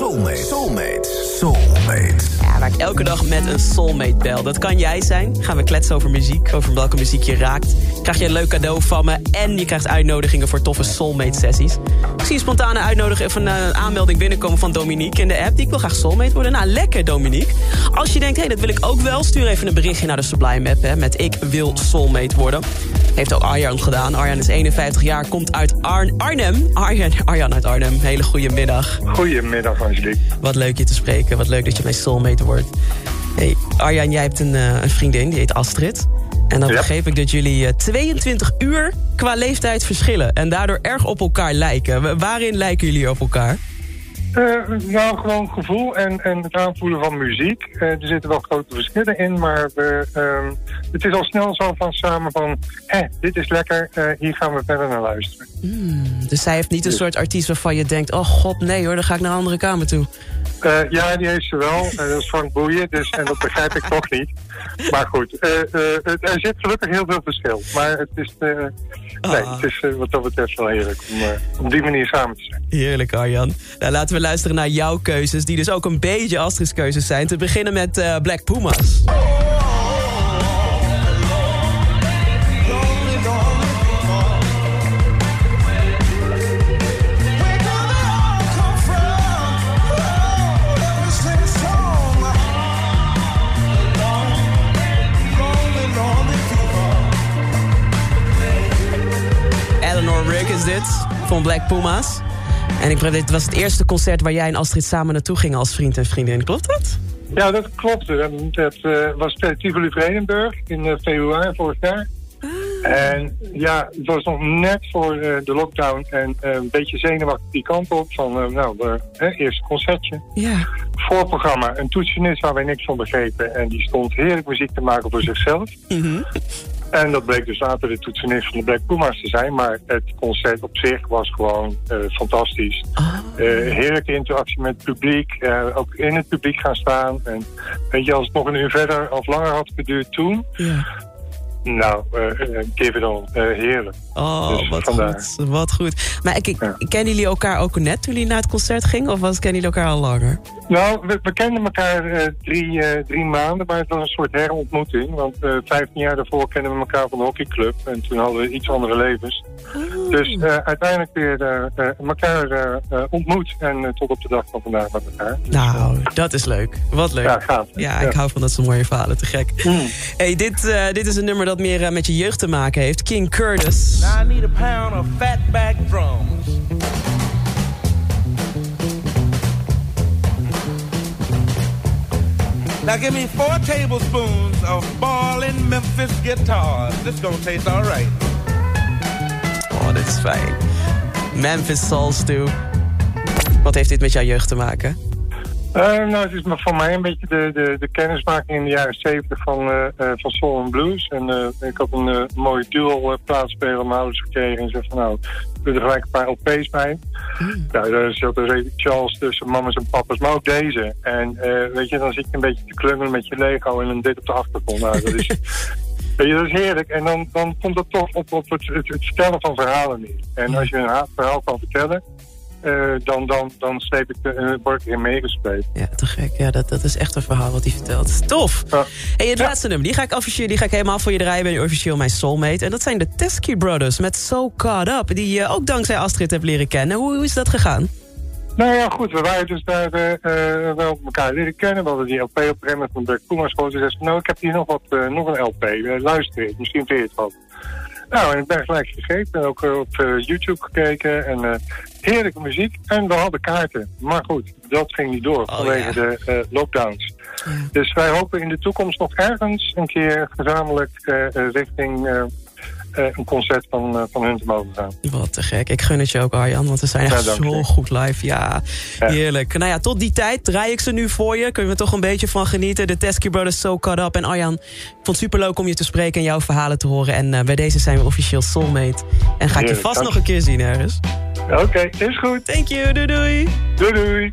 Soulmate. Soulmate. Soulmate. Waar ik elke dag met een soulmate bel. Dat kan jij zijn. Gaan we kletsen over muziek, over welke muziek je raakt. Krijg je een leuk cadeau van me. En je krijgt uitnodigingen voor toffe soulmate sessies. Ik zie een spontane uitnodiging of een uh, aanmelding binnenkomen van Dominique in de app. Die ik wil graag soulmate worden. Nou, lekker Dominique. Als je denkt, hé, hey, dat wil ik ook wel. Stuur even een berichtje naar de Sublime app. Hè, met ik wil soulmate worden. Heeft ook Arjan gedaan. Arjan is 51 jaar, komt uit Ar Arnhem. Arjan, Arjan uit Arnhem. Hele goede middag. Goedemiddag, Angelique. Wat leuk je te spreken. Wat leuk dat je mijn soulmate wordt. Hey, Arjan, jij hebt een, uh, een, vriendin, die heet Astrid. En dan ja. begreep ik dat jullie uh, 22 uur qua leeftijd verschillen. En daardoor erg op elkaar lijken. Waarin lijken jullie op elkaar? Uh, nou, gewoon gevoel en, en het aanvoelen van muziek. Uh, er zitten wel grote verschillen in, maar we, uh, het is al snel zo van samen van... hé, dit is lekker, uh, hier gaan we verder naar luisteren. Mm, dus zij heeft niet een soort artiest waarvan je denkt... oh god, nee hoor, dan ga ik naar een andere kamer toe. Ja, die heeft ze wel. Dat is Frank Boeien, dus, en dat begrijp ik toch niet. Maar goed, uh, er zit gelukkig heel veel verschil. Maar het is, nee, ah. het is wat dat betreft wel heerlijk om op die manier samen te zijn. Heerlijk, Arjan. Nou, laten we luisteren naar jouw keuzes, die dus ook een beetje Astrid's keuzes zijn. Te beginnen met Black Pumas. Van Black Puma's. En ik dit was het eerste concert waar jij en Astrid samen naartoe gingen als vriend en vriendin. Klopt dat? Ja, dat klopt. Dat uh, was bij Tivoli Vredenburg in uh, februari vorig jaar. Ah. En ja, het was nog net voor uh, de lockdown en een beetje zenuwachtig die kant op. Van, nou, eerste concertje. Ja. Voorprogramma, een toetsenist waar wij niks van begrepen. En die stond heerlijk muziek te maken voor zichzelf. Mm en dat bleek dus later de toetsenist van de Black Puma's te zijn. Maar het concert op zich was gewoon uh, fantastisch. Oh. Uh, heerlijke interactie met het publiek. Uh, ook in het publiek gaan staan. En weet je, als het nog een uur verder of langer had geduurd toen... Ja. Nou, uh, give it all. Uh, heerlijk. Oh, dus wat goed. Wat goed. Maar ik, ik, ja. kennen jullie elkaar ook net toen jullie naar het concert gingen? Of was, kennen jullie elkaar al langer? Nou, we, we kenden elkaar uh, drie, drie maanden, maar het was een soort herontmoeting. Want vijftien jaar daarvoor kennen we elkaar van de hockeyclub. En toen hadden we iets andere levens. Oh. Dus uiteindelijk weer elkaar ontmoet. En tot op de dag van vandaag met elkaar. Dus, nou, dat is leuk. Wat leuk. Ja, gaaf. Ja, ik hou van dat soort mooie verhalen. Te gek. Mm. Hey, dit, dit is een nummer dat meer uh, met je jeugd te maken heeft. King Curtis. Now I need a pound of fatback drums. Now give me four tablespoons of ballin' Memphis guitars. This gonna taste alright. Dit is fijn. Memphis Stew. Wat heeft dit met jouw jeugd te maken? Uh, nou, het is voor mij een beetje de, de, de kennismaking in de jaren 70 van, uh, van soul en blues. En ik had een mooie dual plaatspeler mijn ouders gekregen. En zei van nou, doe er gelijk een paar LP's bij. Mm. Nou, daar zat er Charles tussen mama's en papa's, maar ook deze. En weet je, dan zit je een beetje te klungelen met je Lego en een dit op de achtergrond. Nou, dat is... Je, dat is heerlijk. En dan, dan komt dat toch op, op het, het, het vertellen van verhalen neer. En als je een verhaal kan vertellen, uh, dan, dan, dan sleep ik de, uh, word ik erin meegesleept. Ja, te gek. Ja, dat, dat is echt een verhaal wat hij vertelt. Tof! Ja. Hey, het Ja. laatste nummer, die ga, ik officieel, die ga ik helemaal voor je draaien. Ben je officieel mijn soulmate. En dat zijn de Teskey Brothers met So Caught Up. Die je ook dankzij Astrid hebt leren kennen. Hoe, hoe is dat gegaan? Nou ja, goed. We waren dus daar eh, eh, wel elkaar leren kennen. We hadden die LP op een gegeven moment van Koemers gehoord. Ze zei, nou, ik heb hier nog, wat, eh, nog een LP. Luister eens, misschien vind je het wat. Nou, en ik ben gelijk gegrepen. En ook op YouTube gekeken. En heerlijke muziek. En we hadden kaarten. Maar goed, dat ging niet door Oh, vanwege ja. de lockdowns. Ja. Dus wij hopen in de toekomst nog ergens een keer gezamenlijk richting een concert van, eh, van hun te mogen gaan. Wat te gek. Ik gun het je ook, Arjan, want ze zijn echt Ja, zo je. goed live. Ja, Ja. heerlijk. Nou ja, tot die tijd draai ik ze nu voor je. Kunnen we toch een beetje van genieten. De Teskey Brothers So Cut Up. En Arjan, ik vond het superleuk om je te spreken en jouw verhalen te horen. En eh, bij deze zijn we officieel soulmate. En ga ik je vast dank nog een keer zien ergens. Oké, is goed. Thank you, doei doei. Doei doei.